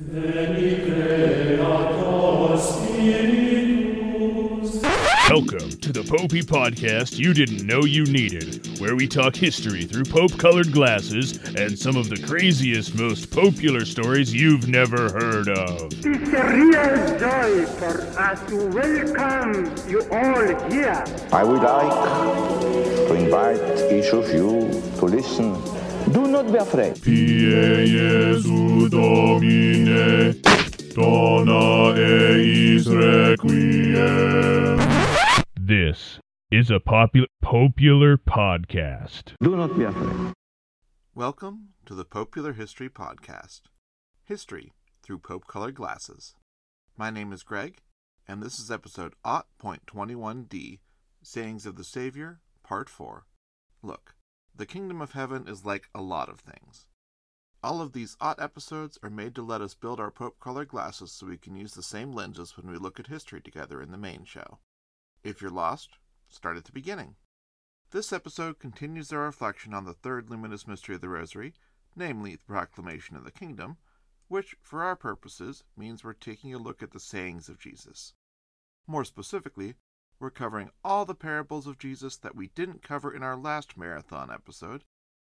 Welcome to the Popey Podcast you didn't know you needed, where we talk history through Pope colored glasses and some of the craziest, most popular stories you've never heard of. It's a real joy for us to welcome you all here. I would like to invite each of you to listen. Do not be afraid. Pie Jesu Domine, dona eis requiem. This is a popular popular podcast. Do not be afraid. Welcome to the Popular History Podcast History through Pope Colored Glasses. My name is Greg, and this is episode 0.21d Sayings of the Savior, Part 4. Look, the kingdom of heaven is like a lot of things. All of these odd episodes are made to let us build our Pope colored glasses so we can use the same lenses when we look at history together in the main show. If you're lost, start at the beginning. This episode continues our reflection on the third luminous mystery of the Rosary, namely the proclamation of the kingdom, which, for our purposes, means we're taking a look at the sayings of Jesus. More specifically, we're covering all the parables of Jesus that we didn't cover in our last marathon episode,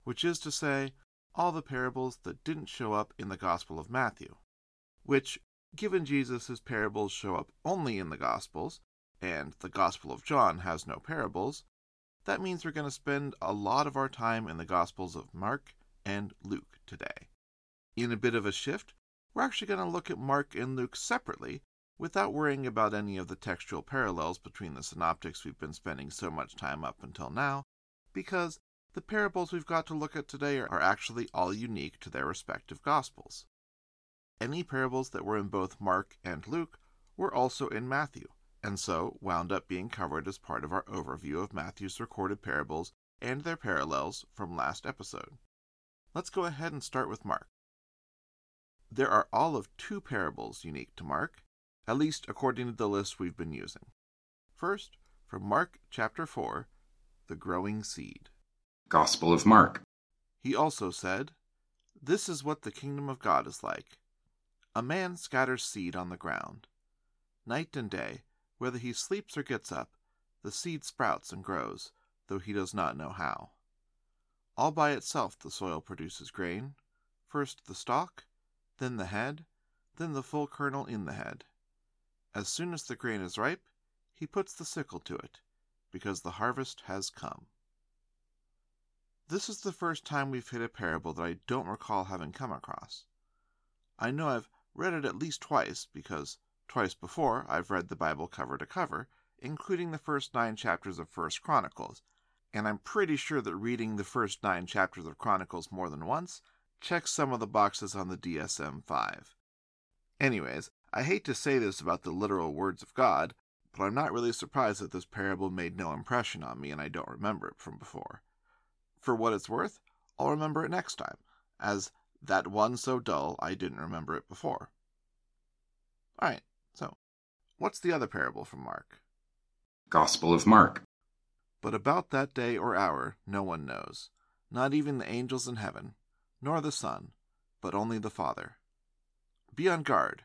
which is to say, all the parables that didn't show up in the Gospel of Matthew. Which, given Jesus' parables show up only in the Gospels, and the Gospel of John has no parables, that means we're going to spend a lot of our time in the Gospels of Mark and Luke today. In a bit of a shift, we're actually going to look at Mark and Luke separately without worrying about any of the textual parallels between the synoptics we've been spending so much time up until now, because the parables we've got to look at today are actually all unique to their respective Gospels. Any parables that were in both Mark and Luke were also in Matthew, and so wound up being covered as part of our overview of Matthew's recorded parables and their parallels from last episode. Let's go ahead and start with Mark. There are all of two parables unique to Mark, at least according to the list we've been using. First, from Mark chapter 4, the growing seed. Gospel of Mark. He also said, This is what the kingdom of God is like. A man scatters seed on the ground. Night and day, whether he sleeps or gets up, the seed sprouts and grows, though he does not know how. All by itself the soil produces grain, first the stalk, then the head, then the full kernel in the head. As soon as the grain is ripe, he puts the sickle to it, because the harvest has come. This is the first time we've hit a parable that I don't recall having come across. I know I've read it at least twice, because twice before I've read the Bible cover to cover, including the first nine chapters of First Chronicles, and I'm pretty sure that reading the first nine chapters of Chronicles more than once checks some of the boxes on the DSM 5. Anyways, I hate to say this about the literal words of God, but I'm not really surprised that this parable made no impression on me and I don't remember it from before. For what it's worth, I'll remember it next time, as that one so dull I didn't remember it before. Alright, so, what's the other parable from Mark? Gospel of Mark. But about that day or hour no one knows, not even the angels in heaven, nor the Son, but only the Father. Be on guard,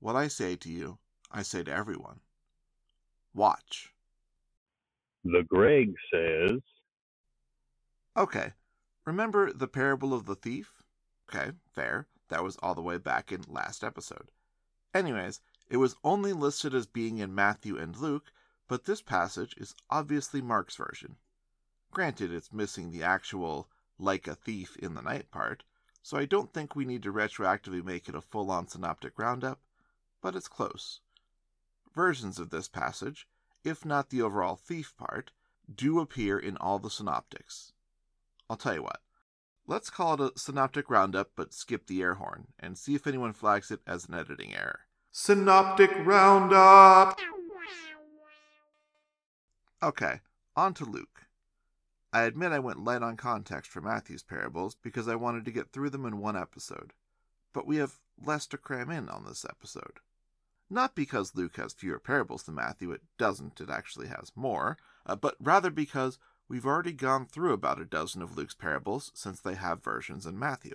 What I say to you, I say to everyone watch. The Greg says, Okay, remember the parable of the thief? Okay, fair. That was all the way back in last episode. Anyways, it was only listed as being in Matthew and Luke, but this passage is obviously Mark's version. Granted, it's missing the actual like a thief in the night part, so I don't think we need to retroactively make it a full on synoptic roundup, but it's close. Versions of this passage, if not the overall thief part, do appear in all the synoptics. I'll tell you what, Let's call it a synoptic roundup, but skip the air horn and see if anyone flags it as an editing error. Synoptic roundup! Okay, on to Luke. I admit I went light on context for Matthew's parables because I wanted to get through them in one episode, but we have less to cram in on this episode. Not because Luke has fewer parables than Matthew, it doesn't, it actually has more, uh, but rather because we've already gone through about a dozen of Luke's parables since they have versions in Matthew.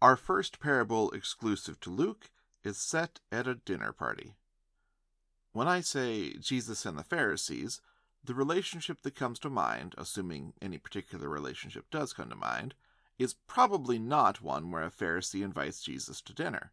Our first parable exclusive to Luke is set at a dinner party. When I say Jesus and the Pharisees, the relationship that comes to mind, assuming any particular relationship does come to mind, is probably not one where a Pharisee invites Jesus to dinner.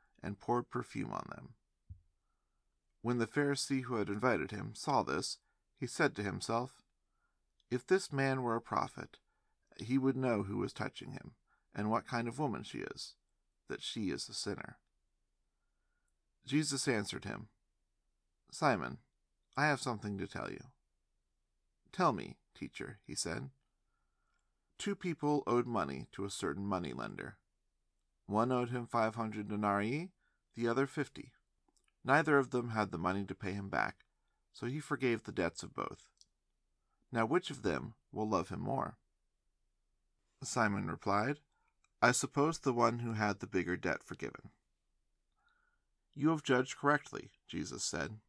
and poured perfume on them. When the Pharisee who had invited him saw this, he said to himself, If this man were a prophet, he would know who was touching him, and what kind of woman she is, that she is a sinner. Jesus answered him, Simon, I have something to tell you. Tell me, teacher, he said. Two people owed money to a certain money lender. One owed him five hundred denarii, the other fifty. Neither of them had the money to pay him back, so he forgave the debts of both. Now which of them will love him more? Simon replied, I suppose the one who had the bigger debt forgiven. You have judged correctly, Jesus said.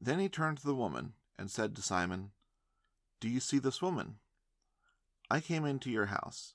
Then he turned to the woman and said to Simon, Do you see this woman? I came into your house.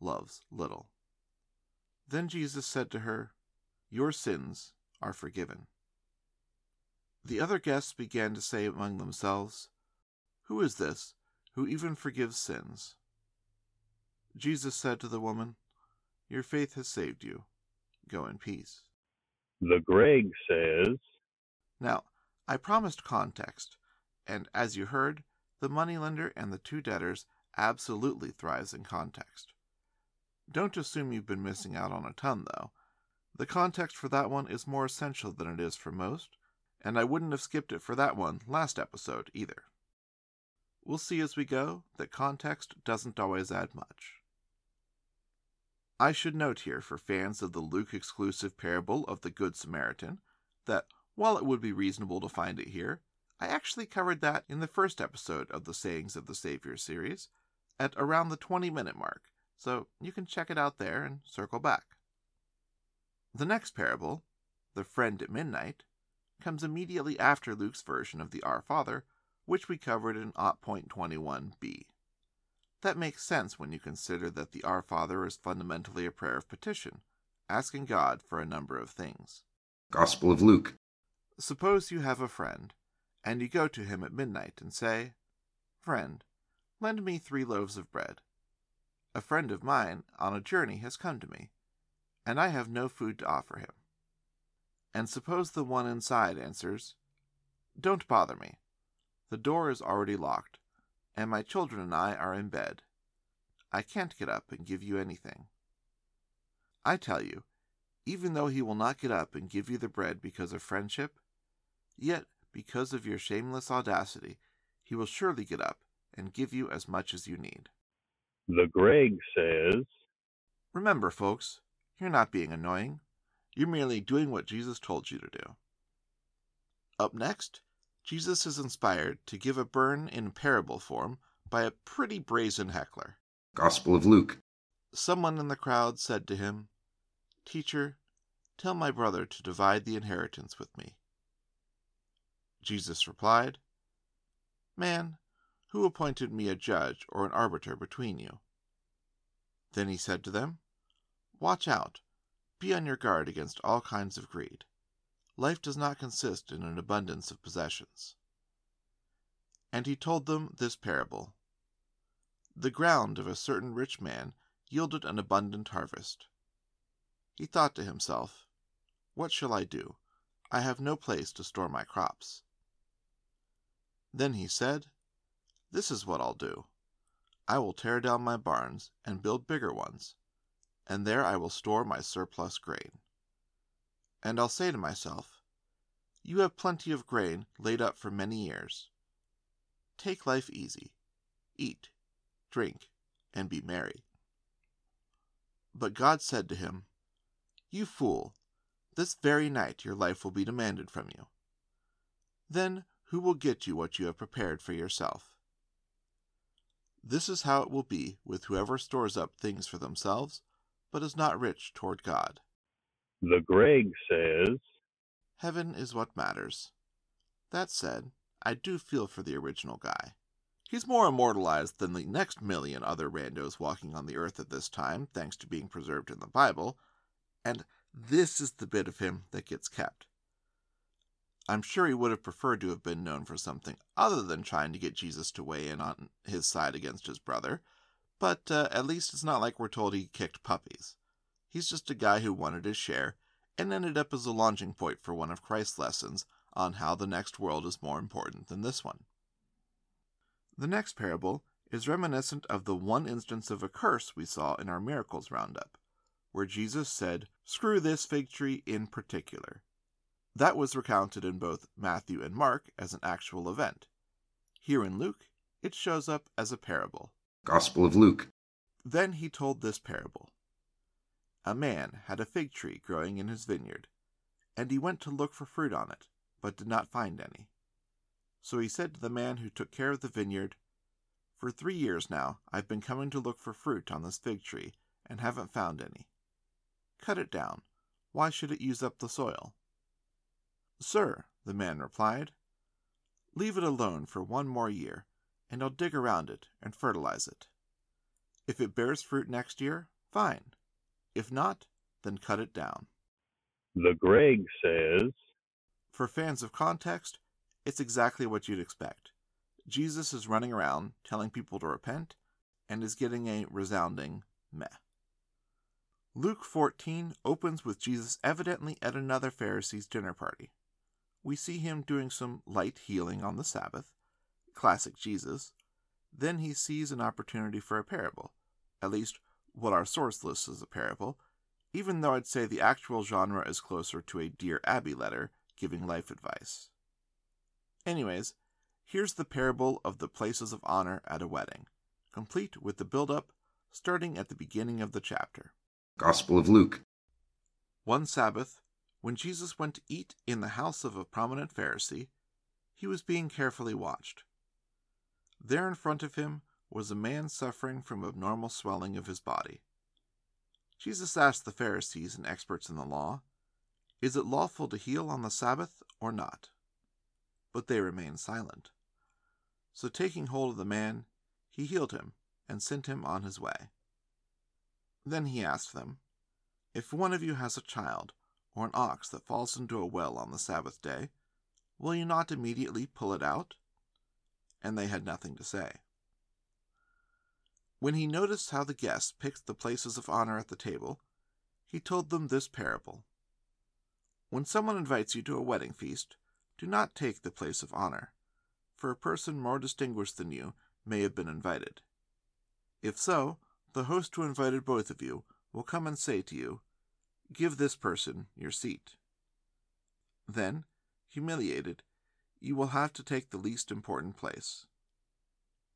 loves little. Then Jesus said to her, Your sins are forgiven. The other guests began to say among themselves, Who is this who even forgives sins? Jesus said to the woman, Your faith has saved you. Go in peace. The Greg says, Now, I promised context, and as you heard, the moneylender and the two debtors absolutely thrives in context. Don't assume you've been missing out on a ton, though. The context for that one is more essential than it is for most, and I wouldn't have skipped it for that one last episode either. We'll see as we go that context doesn't always add much. I should note here for fans of the Luke exclusive parable of the Good Samaritan that while it would be reasonable to find it here, I actually covered that in the first episode of the Sayings of the Savior series at around the 20 minute mark, so you can check it out there and circle back. The next parable, The Friend at Midnight, comes immediately after Luke's version of the Our Father, which we covered in Ot Point 21b. That makes sense when you consider that the Our Father is fundamentally a prayer of petition, asking God for a number of things. Gospel of Luke. Suppose you have a friend, and you go to him at midnight and say, Friend, lend me three loaves of bread. A friend of mine on a journey has come to me, and I have no food to offer him. And suppose the one inside answers, Don't bother me. The door is already locked, and my children and I are in bed. I can't get up and give you anything. I tell you, even though he will not get up and give you the bread because of friendship, yet because of your shameless audacity, he will surely get up and give you as much as you need. The Greg says, Remember, folks, you're not being annoying. You're merely doing what Jesus told you to do. Up next, Jesus is inspired to give a burn in parable form by a pretty brazen heckler. Gospel of Luke. Someone in the crowd said to him, Teacher, tell my brother to divide the inheritance with me. Jesus replied, Man, who appointed me a judge or an arbiter between you? Then he said to them, Watch out, be on your guard against all kinds of greed. Life does not consist in an abundance of possessions. And he told them this parable The ground of a certain rich man yielded an abundant harvest. He thought to himself, What shall I do? I have no place to store my crops. Then he said, This is what I'll do. I will tear down my barns and build bigger ones, and there I will store my surplus grain. And I'll say to myself, You have plenty of grain laid up for many years. Take life easy, eat, drink, and be merry. But God said to him, You fool, this very night your life will be demanded from you. Then who will get you what you have prepared for yourself? This is how it will be with whoever stores up things for themselves, but is not rich toward God. The Greg says, Heaven is what matters. That said, I do feel for the original guy. He's more immortalized than the next million other randos walking on the earth at this time, thanks to being preserved in the Bible, and this is the bit of him that gets kept. I'm sure he would have preferred to have been known for something other than trying to get Jesus to weigh in on his side against his brother, but uh, at least it's not like we're told he kicked puppies. He's just a guy who wanted his share and ended up as a launching point for one of Christ's lessons on how the next world is more important than this one. The next parable is reminiscent of the one instance of a curse we saw in our miracles roundup, where Jesus said, Screw this fig tree in particular. That was recounted in both Matthew and Mark as an actual event. Here in Luke, it shows up as a parable. Gospel of Luke. Then he told this parable A man had a fig tree growing in his vineyard, and he went to look for fruit on it, but did not find any. So he said to the man who took care of the vineyard, For three years now I've been coming to look for fruit on this fig tree, and haven't found any. Cut it down. Why should it use up the soil? Sir, the man replied, leave it alone for one more year, and I'll dig around it and fertilize it. If it bears fruit next year, fine. If not, then cut it down. The Greg says, For fans of context, it's exactly what you'd expect. Jesus is running around telling people to repent and is getting a resounding meh. Luke 14 opens with Jesus evidently at another Pharisee's dinner party. We see him doing some light healing on the Sabbath, classic Jesus. Then he sees an opportunity for a parable, at least what our source lists as a parable, even though I'd say the actual genre is closer to a Dear Abby letter giving life advice. Anyways, here's the parable of the places of honor at a wedding, complete with the build up starting at the beginning of the chapter. Gospel of Luke. One Sabbath, when Jesus went to eat in the house of a prominent Pharisee, he was being carefully watched. There in front of him was a man suffering from abnormal swelling of his body. Jesus asked the Pharisees and experts in the law, Is it lawful to heal on the Sabbath or not? But they remained silent. So taking hold of the man, he healed him and sent him on his way. Then he asked them, If one of you has a child or an ox that falls into a well on the Sabbath day, will you not immediately pull it out? And they had nothing to say. When he noticed how the guests picked the places of honor at the table, he told them this parable When someone invites you to a wedding feast, do not take the place of honor, for a person more distinguished than you may have been invited. If so, the host who invited both of you will come and say to you, Give this person your seat. Then, humiliated, you will have to take the least important place.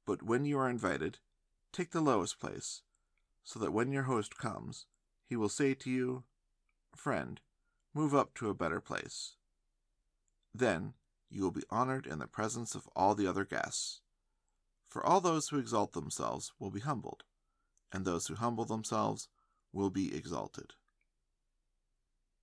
But when you are invited, take the lowest place, so that when your host comes, he will say to you, Friend, move up to a better place. Then you will be honored in the presence of all the other guests. For all those who exalt themselves will be humbled, and those who humble themselves will be exalted.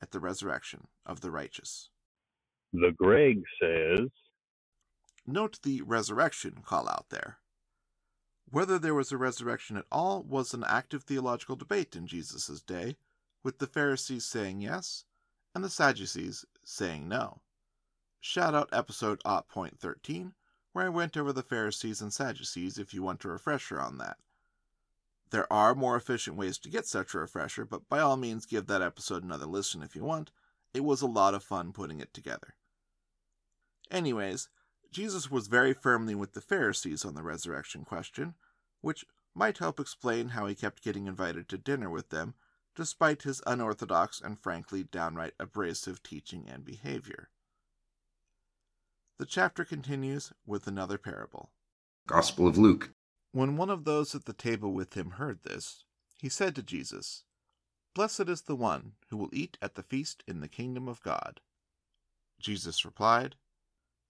at the resurrection of the righteous. The Greg says, Note the resurrection call out there. Whether there was a resurrection at all was an active theological debate in Jesus' day, with the Pharisees saying yes and the Sadducees saying no. Shout out episode 0.13, where I went over the Pharisees and Sadducees if you want a refresher on that. There are more efficient ways to get such a refresher, but by all means give that episode another listen if you want. It was a lot of fun putting it together. Anyways, Jesus was very firmly with the Pharisees on the resurrection question, which might help explain how he kept getting invited to dinner with them, despite his unorthodox and frankly downright abrasive teaching and behavior. The chapter continues with another parable. Gospel of Luke. When one of those at the table with him heard this, he said to Jesus, Blessed is the one who will eat at the feast in the kingdom of God. Jesus replied,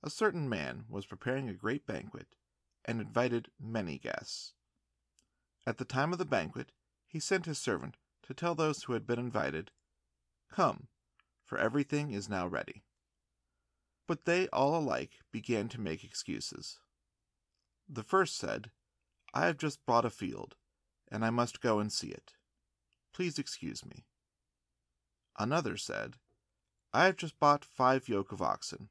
A certain man was preparing a great banquet and invited many guests. At the time of the banquet, he sent his servant to tell those who had been invited, Come, for everything is now ready. But they all alike began to make excuses. The first said, I have just bought a field, and I must go and see it. Please excuse me. Another said, I have just bought five yoke of oxen,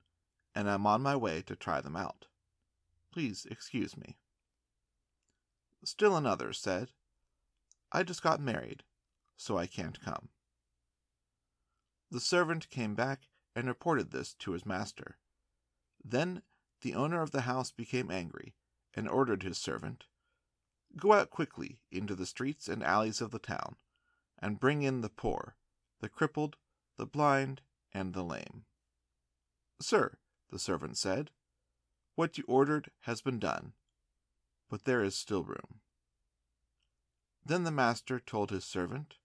and I am on my way to try them out. Please excuse me. Still another said, I just got married, so I can't come. The servant came back and reported this to his master. Then the owner of the house became angry and ordered his servant, Go out quickly into the streets and alleys of the town, and bring in the poor, the crippled, the blind, and the lame. Sir, the servant said, what you ordered has been done, but there is still room. Then the master told his servant,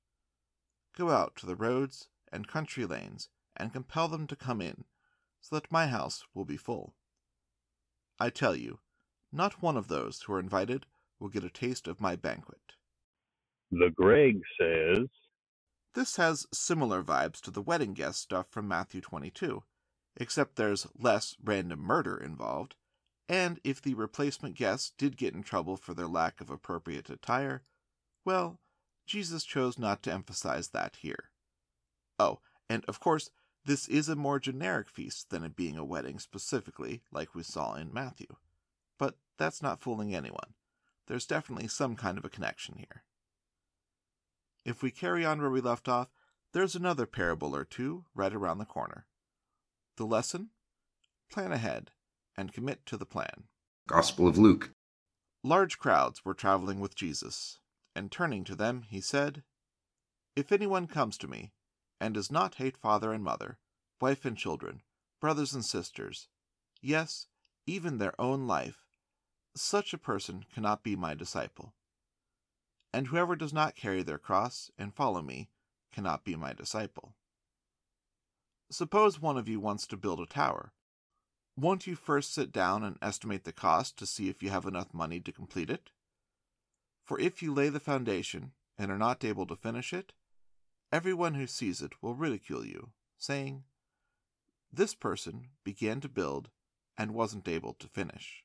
Go out to the roads and country lanes and compel them to come in, so that my house will be full. I tell you, not one of those who are invited will get a taste of my banquet. The Greg says, This has similar vibes to the wedding guest stuff from Matthew 22, except there's less random murder involved, and if the replacement guests did get in trouble for their lack of appropriate attire, well, Jesus chose not to emphasize that here. Oh, and of course, this is a more generic feast than it being a wedding specifically, like we saw in Matthew. But that's not fooling anyone. There's definitely some kind of a connection here. If we carry on where we left off, there's another parable or two right around the corner. The lesson? Plan ahead and commit to the plan. Gospel of Luke. Large crowds were traveling with Jesus, and turning to them, he said, If anyone comes to me, and does not hate father and mother, wife and children, brothers and sisters, yes, even their own life, such a person cannot be my disciple. And whoever does not carry their cross and follow me cannot be my disciple. Suppose one of you wants to build a tower. Won't you first sit down and estimate the cost to see if you have enough money to complete it? For if you lay the foundation and are not able to finish it, everyone who sees it will ridicule you, saying, This person began to build and wasn't able to finish.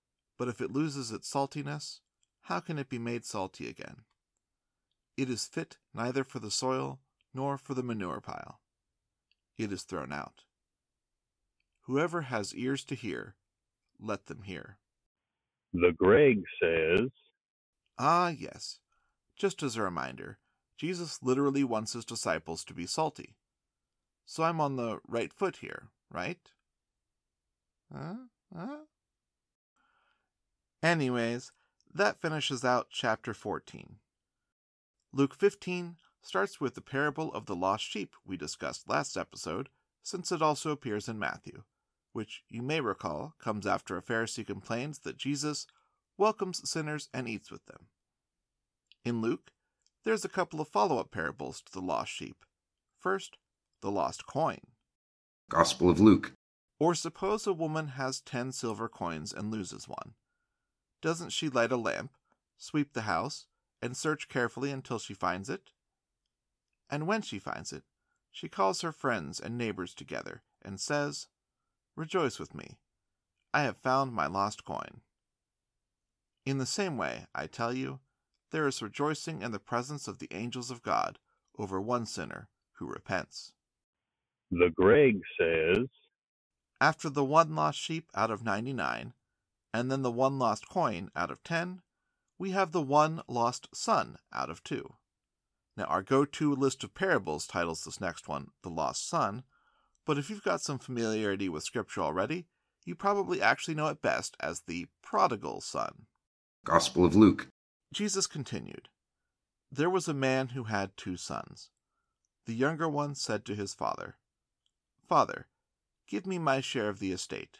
but if it loses its saltiness, how can it be made salty again? It is fit neither for the soil nor for the manure pile. It is thrown out. Whoever has ears to hear, let them hear. The Greg says, Ah, yes. Just as a reminder, Jesus literally wants his disciples to be salty. So I'm on the right foot here, right? Huh? Huh? Anyways, that finishes out chapter 14. Luke 15 starts with the parable of the lost sheep we discussed last episode, since it also appears in Matthew, which you may recall comes after a Pharisee complains that Jesus welcomes sinners and eats with them. In Luke, there's a couple of follow up parables to the lost sheep. First, the lost coin. Gospel of Luke. Or suppose a woman has ten silver coins and loses one. Doesn't she light a lamp, sweep the house, and search carefully until she finds it? And when she finds it, she calls her friends and neighbors together and says, Rejoice with me. I have found my lost coin. In the same way, I tell you, there is rejoicing in the presence of the angels of God over one sinner who repents. The Greg says, After the one lost sheep out of 99, and then the one lost coin out of 10, we have the one lost son out of 2. Now, our go to list of parables titles this next one The Lost Son, but if you've got some familiarity with Scripture already, you probably actually know it best as the prodigal son. Gospel of Luke. Jesus continued There was a man who had two sons. The younger one said to his father, Father, give me my share of the estate.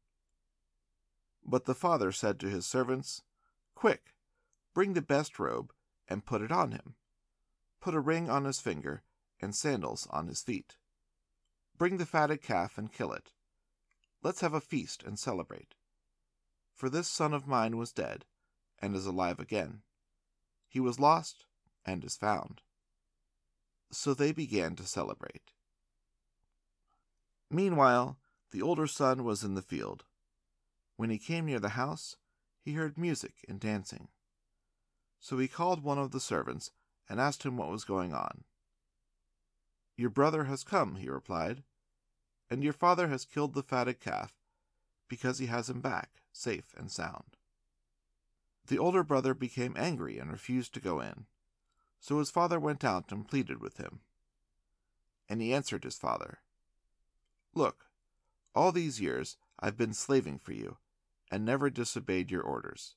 But the father said to his servants, Quick, bring the best robe and put it on him. Put a ring on his finger and sandals on his feet. Bring the fatted calf and kill it. Let's have a feast and celebrate. For this son of mine was dead and is alive again. He was lost and is found. So they began to celebrate. Meanwhile, the older son was in the field. When he came near the house, he heard music and dancing. So he called one of the servants and asked him what was going on. Your brother has come, he replied, and your father has killed the fatted calf because he has him back, safe and sound. The older brother became angry and refused to go in. So his father went out and pleaded with him. And he answered his father, Look, all these years I've been slaving for you, and never disobeyed your orders.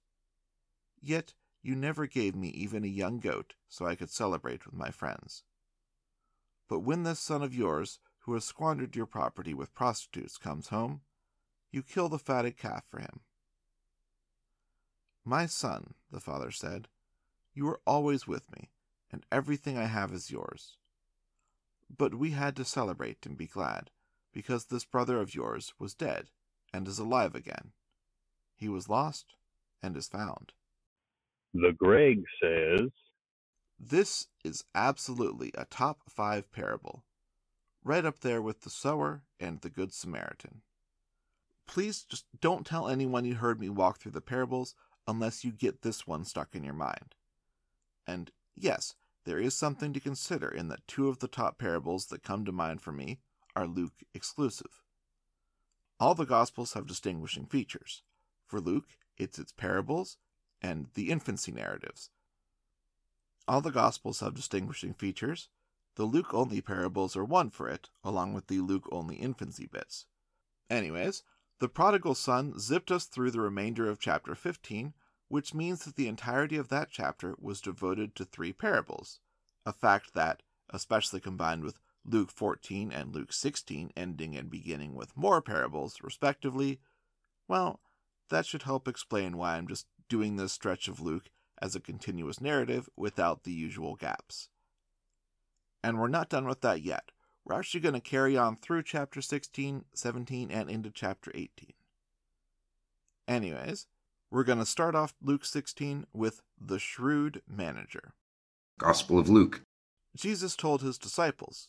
Yet you never gave me even a young goat so I could celebrate with my friends. But when this son of yours, who has squandered your property with prostitutes, comes home, you kill the fatted calf for him. My son, the father said, you are always with me, and everything I have is yours. But we had to celebrate and be glad, because this brother of yours was dead and is alive again. He was lost and is found. The Greg says, This is absolutely a top five parable. right up there with the sower and the Good Samaritan. Please just don't tell anyone you heard me walk through the parables unless you get this one stuck in your mind. And yes, there is something to consider in that two of the top parables that come to mind for me are Luke exclusive. All the Gospels have distinguishing features. For Luke, it's its parables and the infancy narratives. All the Gospels have distinguishing features. The Luke only parables are one for it, along with the Luke only infancy bits. Anyways, the prodigal son zipped us through the remainder of chapter 15, which means that the entirety of that chapter was devoted to three parables, a fact that, especially combined with Luke 14 and Luke 16 ending and beginning with more parables, respectively, well, that should help explain why I'm just doing this stretch of Luke as a continuous narrative without the usual gaps. And we're not done with that yet. We're actually going to carry on through chapter 16, 17, and into chapter 18. Anyways, we're going to start off Luke 16 with the shrewd manager. Gospel of Luke. Jesus told his disciples,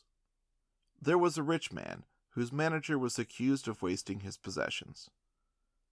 There was a rich man whose manager was accused of wasting his possessions.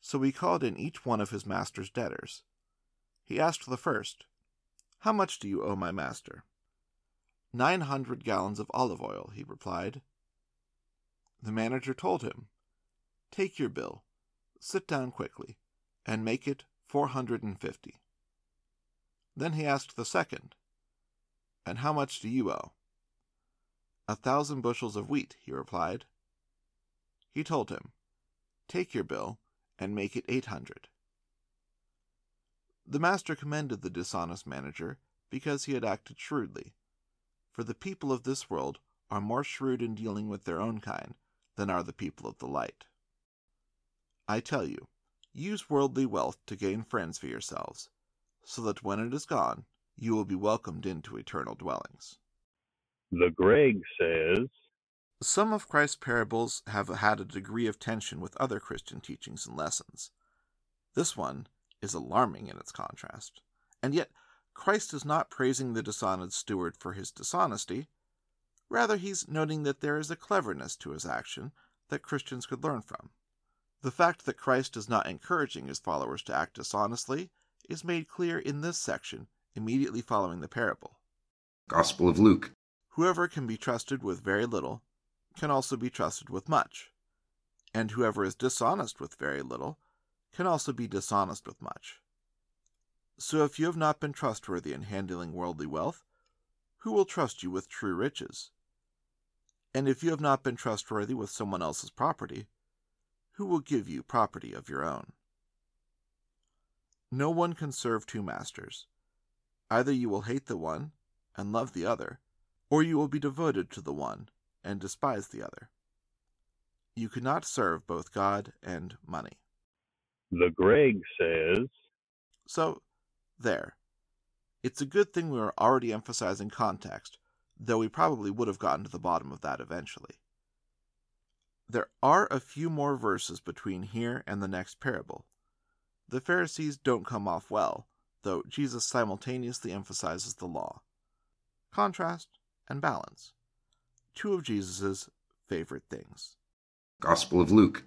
So he called in each one of his master's debtors. He asked the first, How much do you owe my master? Nine hundred gallons of olive oil, he replied. The manager told him, Take your bill, sit down quickly, and make it four hundred and fifty. Then he asked the second, And how much do you owe? A thousand bushels of wheat, he replied. He told him, Take your bill and make it eight hundred. The master commended the dishonest manager because he had acted shrewdly, for the people of this world are more shrewd in dealing with their own kind than are the people of the light. I tell you, use worldly wealth to gain friends for yourselves, so that when it is gone, you will be welcomed into eternal dwellings. The Greg says, Some of Christ's parables have had a degree of tension with other Christian teachings and lessons. This one is alarming in its contrast. And yet, Christ is not praising the dishonest steward for his dishonesty. Rather, he's noting that there is a cleverness to his action that Christians could learn from. The fact that Christ is not encouraging his followers to act dishonestly is made clear in this section immediately following the parable. Gospel of Luke. Whoever can be trusted with very little can also be trusted with much, and whoever is dishonest with very little can also be dishonest with much. So if you have not been trustworthy in handling worldly wealth, who will trust you with true riches? And if you have not been trustworthy with someone else's property, who will give you property of your own? No one can serve two masters. Either you will hate the one and love the other, or you will be devoted to the one and despise the other. You cannot serve both God and money. The Greg says, So, there. It's a good thing we were already emphasizing context, though we probably would have gotten to the bottom of that eventually. There are a few more verses between here and the next parable. The Pharisees don't come off well, though Jesus simultaneously emphasizes the law. Contrast and balance. Two of Jesus' favorite things. Gospel of Luke.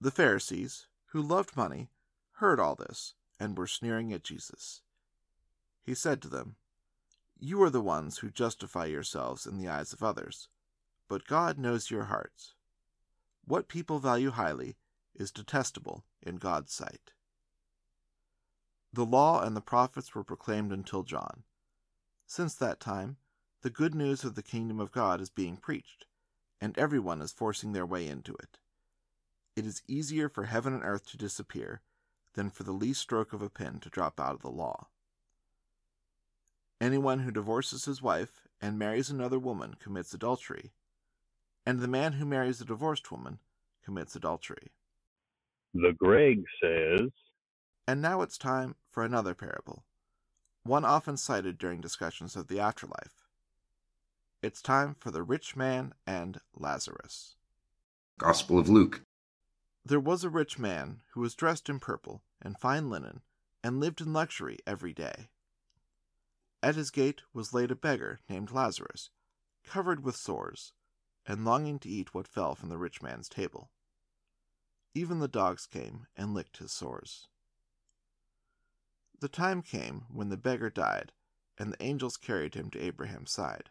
The Pharisees, who loved money, heard all this and were sneering at Jesus. He said to them, You are the ones who justify yourselves in the eyes of others, but God knows your hearts. What people value highly is detestable in God's sight. The law and the prophets were proclaimed until John. Since that time, the good news of the kingdom of God is being preached, and everyone is forcing their way into it. It is easier for heaven and earth to disappear than for the least stroke of a pen to drop out of the law. Anyone who divorces his wife and marries another woman commits adultery, and the man who marries a divorced woman commits adultery. The Greg says, And now it's time for another parable, one often cited during discussions of the afterlife. It's time for the rich man and Lazarus. Gospel of Luke. There was a rich man who was dressed in purple and fine linen and lived in luxury every day. At his gate was laid a beggar named Lazarus, covered with sores, and longing to eat what fell from the rich man's table. Even the dogs came and licked his sores. The time came when the beggar died, and the angels carried him to Abraham's side.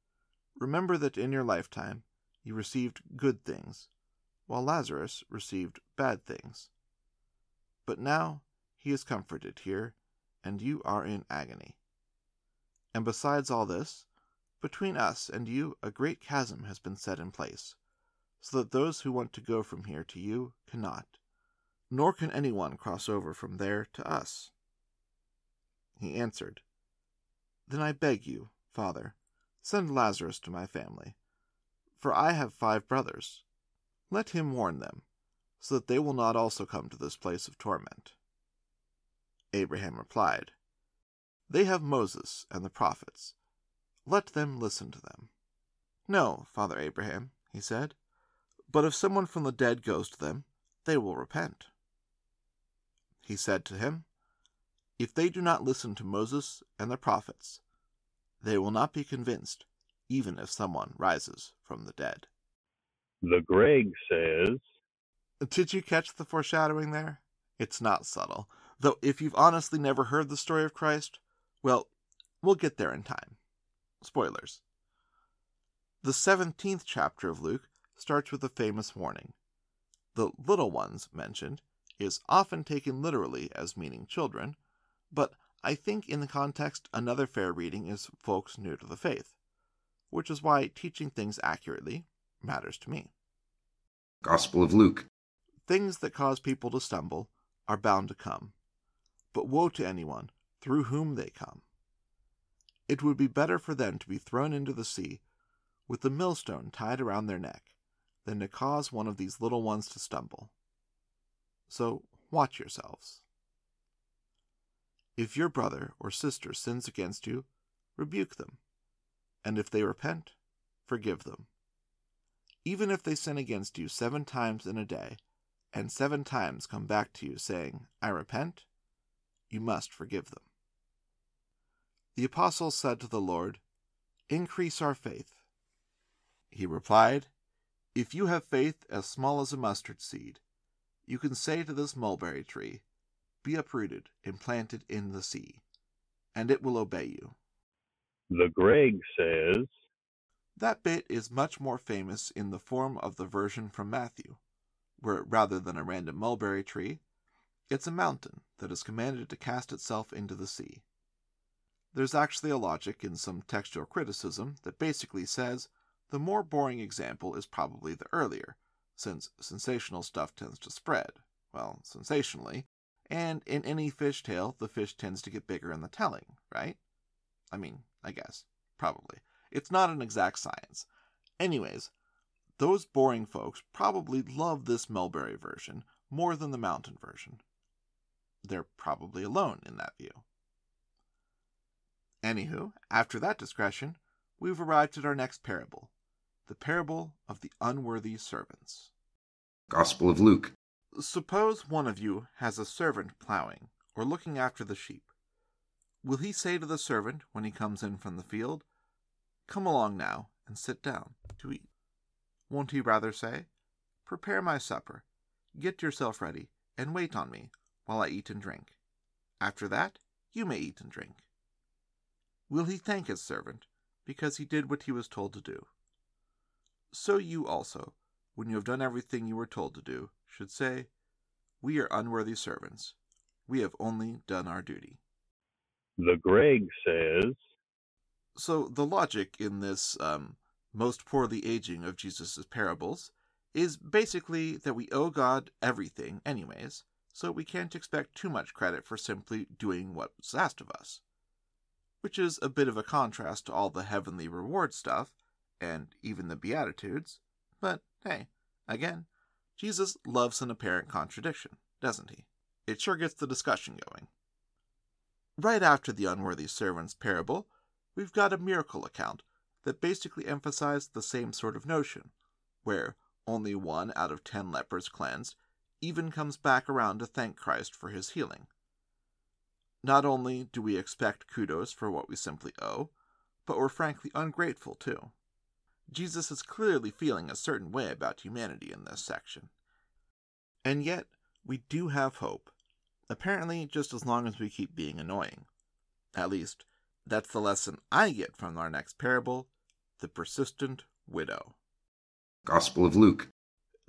remember that in your lifetime you received good things, while Lazarus received bad things. But now he is comforted here, and you are in agony. And besides all this, between us and you a great chasm has been set in place, so that those who want to go from here to you cannot, nor can anyone cross over from there to us. He answered, Then I beg you, Father, send Lazarus to my family, for I have five brothers. Let him warn them, so that they will not also come to this place of torment. Abraham replied, They have Moses and the prophets. Let them listen to them. No, Father Abraham, he said, but if someone from the dead goes to them, they will repent. He said to him, If they do not listen to Moses and the prophets, they will not be convinced, even if someone rises from the dead. The Greg says, Did you catch the foreshadowing there? It's not subtle, though if you've honestly never heard the story of Christ, well, we'll get there in time. Spoilers. The 17th chapter of Luke starts with a famous warning. The little ones mentioned is often taken literally as meaning children, but I think in the context another fair reading is folks new to the faith, which is why teaching things accurately matters to me. Gospel of Luke. Things that cause people to stumble are bound to come, but woe to anyone through whom they come. It would be better for them to be thrown into the sea with the millstone tied around their neck than to cause one of these little ones to stumble. So watch yourselves. If your brother or sister sins against you, rebuke them, and if they repent, forgive them. Even if they sin against you seven times in a day, and seven times come back to you saying, I repent, you must forgive them. The apostles said to the Lord, Increase our faith. He replied, If you have faith as small as a mustard seed, you can say to this mulberry tree, Be uprooted and planted in the sea, and it will obey you. The Greg says, That bit is much more famous in the form of the version from Matthew, where rather than a random mulberry tree, it's a mountain that is commanded to cast itself into the sea. There's actually a logic in some textual criticism that basically says the more boring example is probably the earlier, since sensational stuff tends to spread, well, sensationally, and in any fish tale, the fish tends to get bigger in the telling, right? I mean, I guess. Probably. It's not an exact science. Anyways, those boring folks probably love this Mulberry version more than the mountain version. They're probably alone in that view. Anywho, after that discretion, we've arrived at our next parable the parable of the unworthy servants. Gospel of Luke. Suppose one of you has a servant plowing or looking after the sheep. Will he say to the servant when he comes in from the field, Come along now and sit down to eat? Won't he rather say, Prepare my supper, get yourself ready, and wait on me while I eat and drink? After that, you may eat and drink. Will he thank his servant because he did what he was told to do? So you also, when you have done everything you were told to do, should say, We are unworthy servants. We have only done our duty. The Greg says, So the logic in this um, most poorly aging of Jesus' parables is basically that we owe God everything, anyways, so we can't expect too much credit for simply doing what's asked of us. Which is a bit of a contrast to all the heavenly reward stuff, and even the Beatitudes, but hey, again, Jesus loves an apparent contradiction, doesn't he? It sure gets the discussion going. Right after the unworthy servants parable, we've got a miracle account that basically emphasized the same sort of notion, where only one out of ten lepers cleansed even comes back around to thank Christ for his healing. Not only do we expect kudos for what we simply owe, but we're frankly ungrateful too. Jesus is clearly feeling a certain way about humanity in this section. And yet, we do have hope. Apparently, just as long as we keep being annoying. At least, that's the lesson I get from our next parable the persistent widow. Gospel of Luke.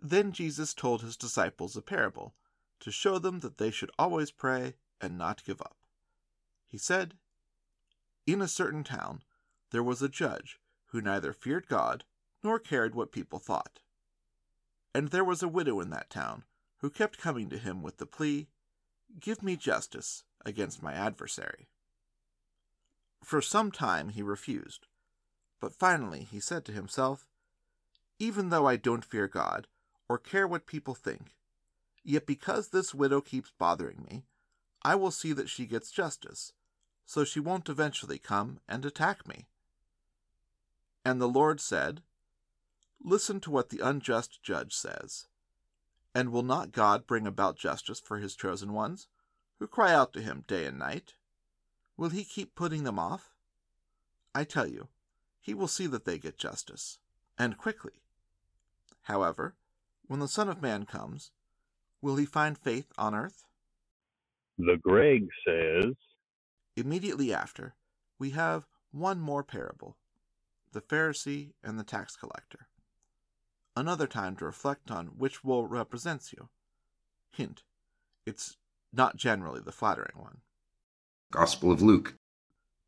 Then Jesus told his disciples a parable to show them that they should always pray and not give up. He said, In a certain town there was a judge who neither feared God nor cared what people thought. And there was a widow in that town who kept coming to him with the plea, Give me justice against my adversary. For some time he refused, but finally he said to himself, Even though I don't fear God or care what people think, yet because this widow keeps bothering me, I will see that she gets justice, so she won't eventually come and attack me. And the Lord said, Listen to what the unjust judge says. And will not God bring about justice for his chosen ones, who cry out to him day and night? Will he keep putting them off? I tell you, he will see that they get justice, and quickly. However, when the Son of Man comes, will he find faith on earth? The Greg says, Immediately after, we have one more parable the Pharisee and the tax collector. Another time to reflect on which role represents you. Hint, it's not generally the flattering one. Gospel of Luke.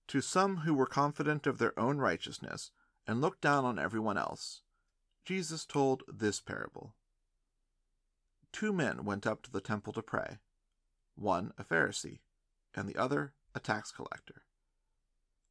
To some who were confident of their own righteousness and looked down on everyone else, Jesus told this parable. Two men went up to the temple to pray, one a Pharisee, and the other a tax collector.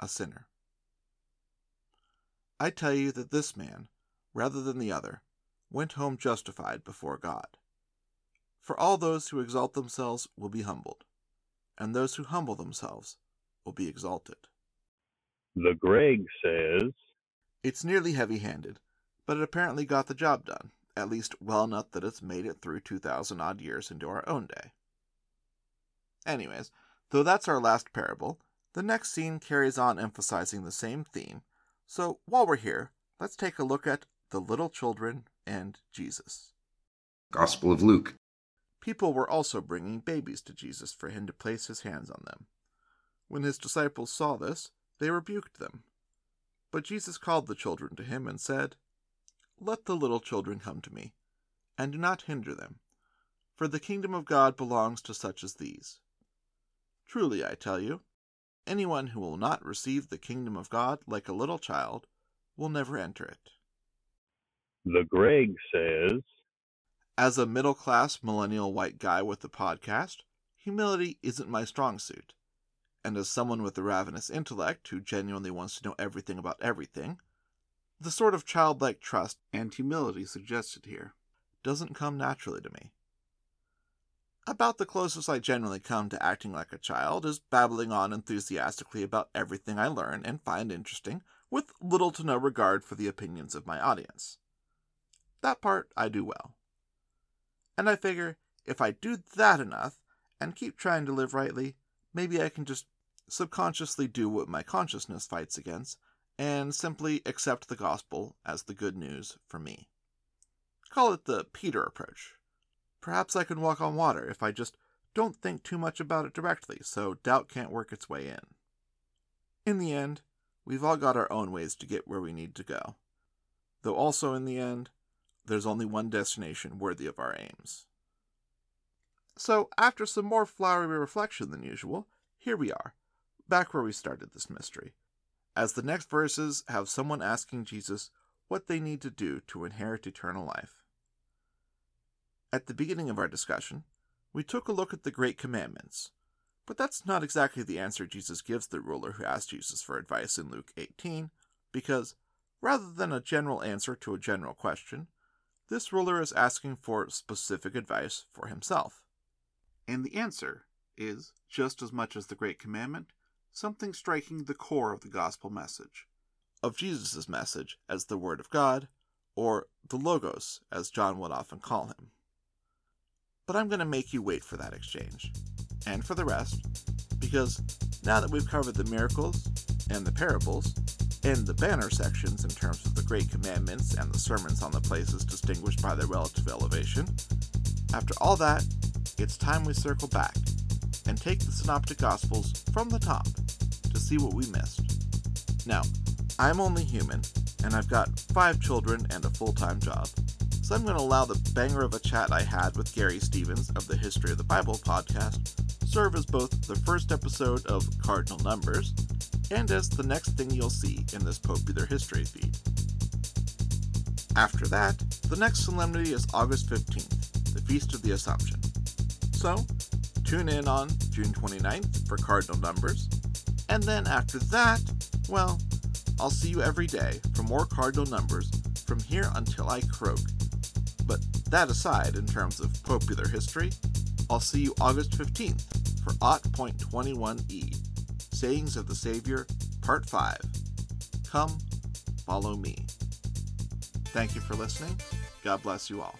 a sinner. I tell you that this man, rather than the other, went home justified before God. For all those who exalt themselves will be humbled, and those who humble themselves will be exalted. The Greg says, It's nearly heavy handed, but it apparently got the job done, at least well enough that it's made it through 2,000 odd years into our own day. Anyways, though that's our last parable, the next scene carries on emphasizing the same theme, so while we're here, let's take a look at the little children and Jesus. Gospel of Luke. People were also bringing babies to Jesus for him to place his hands on them. When his disciples saw this, they rebuked them. But Jesus called the children to him and said, Let the little children come to me, and do not hinder them, for the kingdom of God belongs to such as these. Truly, I tell you, anyone who will not receive the kingdom of God like a little child will never enter it. The Greg says, As a middle class millennial white guy with a podcast, humility isn't my strong suit. And as someone with a ravenous intellect who genuinely wants to know everything about everything, the sort of childlike trust and humility suggested here doesn't come naturally to me. About the closest I generally come to acting like a child is babbling on enthusiastically about everything I learn and find interesting, with little to no regard for the opinions of my audience. that part I do well. And I figure if I do that enough and keep trying to live rightly, maybe I can just subconsciously do what my consciousness fights against and simply accept the gospel as the good news for me. Call it the Peter approach. Perhaps I can walk on water if I just don't think too much about it directly, so doubt can't work its way in. In the end, we've all got our own ways to get where we need to go. Though also in the end, there's only one destination worthy of our aims. So, after some more flowery reflection than usual, here we are, back where we started this mystery, as the next verses have someone asking Jesus what they need to do to inherit eternal life. At the beginning of our discussion, we took a look at the Great Commandments, but that's not exactly the answer Jesus gives the ruler who asked Jesus for advice in Luke 18, because rather than a general answer to a general question, this ruler is asking for specific advice for himself. And the answer is, just as much as the Great Commandment, something striking the core of the gospel message, of Jesus' message as the Word of God, or the Logos, as John would often call him. But I'm going to make you wait for that exchange, and for the rest, because now that we've covered the miracles, and the parables, and the banner sections in terms of the Great Commandments and the sermons on the places distinguished by their relative elevation, after all that, it's time we circle back and take the Synoptic Gospels from the top to see what we missed. Now, I'm only human, and I've got five children and a full time job, so I'm going to allow the banger of a chat I had with Garry Stevens of the History of the Bible podcast serve as both the first episode of Cardinal Numbers and as the next thing you'll see in this popular history feed. After that, the next solemnity is August 15th, the Feast of the Assumption. So, tune in on June 29th for Cardinal Numbers, and then after that, well, I'll see you every day for more Cardinal Numbers from here until I croak. But that aside, in terms of popular history, I'll see you August 15th for Ot.21e, Sayings of the Savior, Part 5. Come, follow me. Thank you for listening. God bless you all.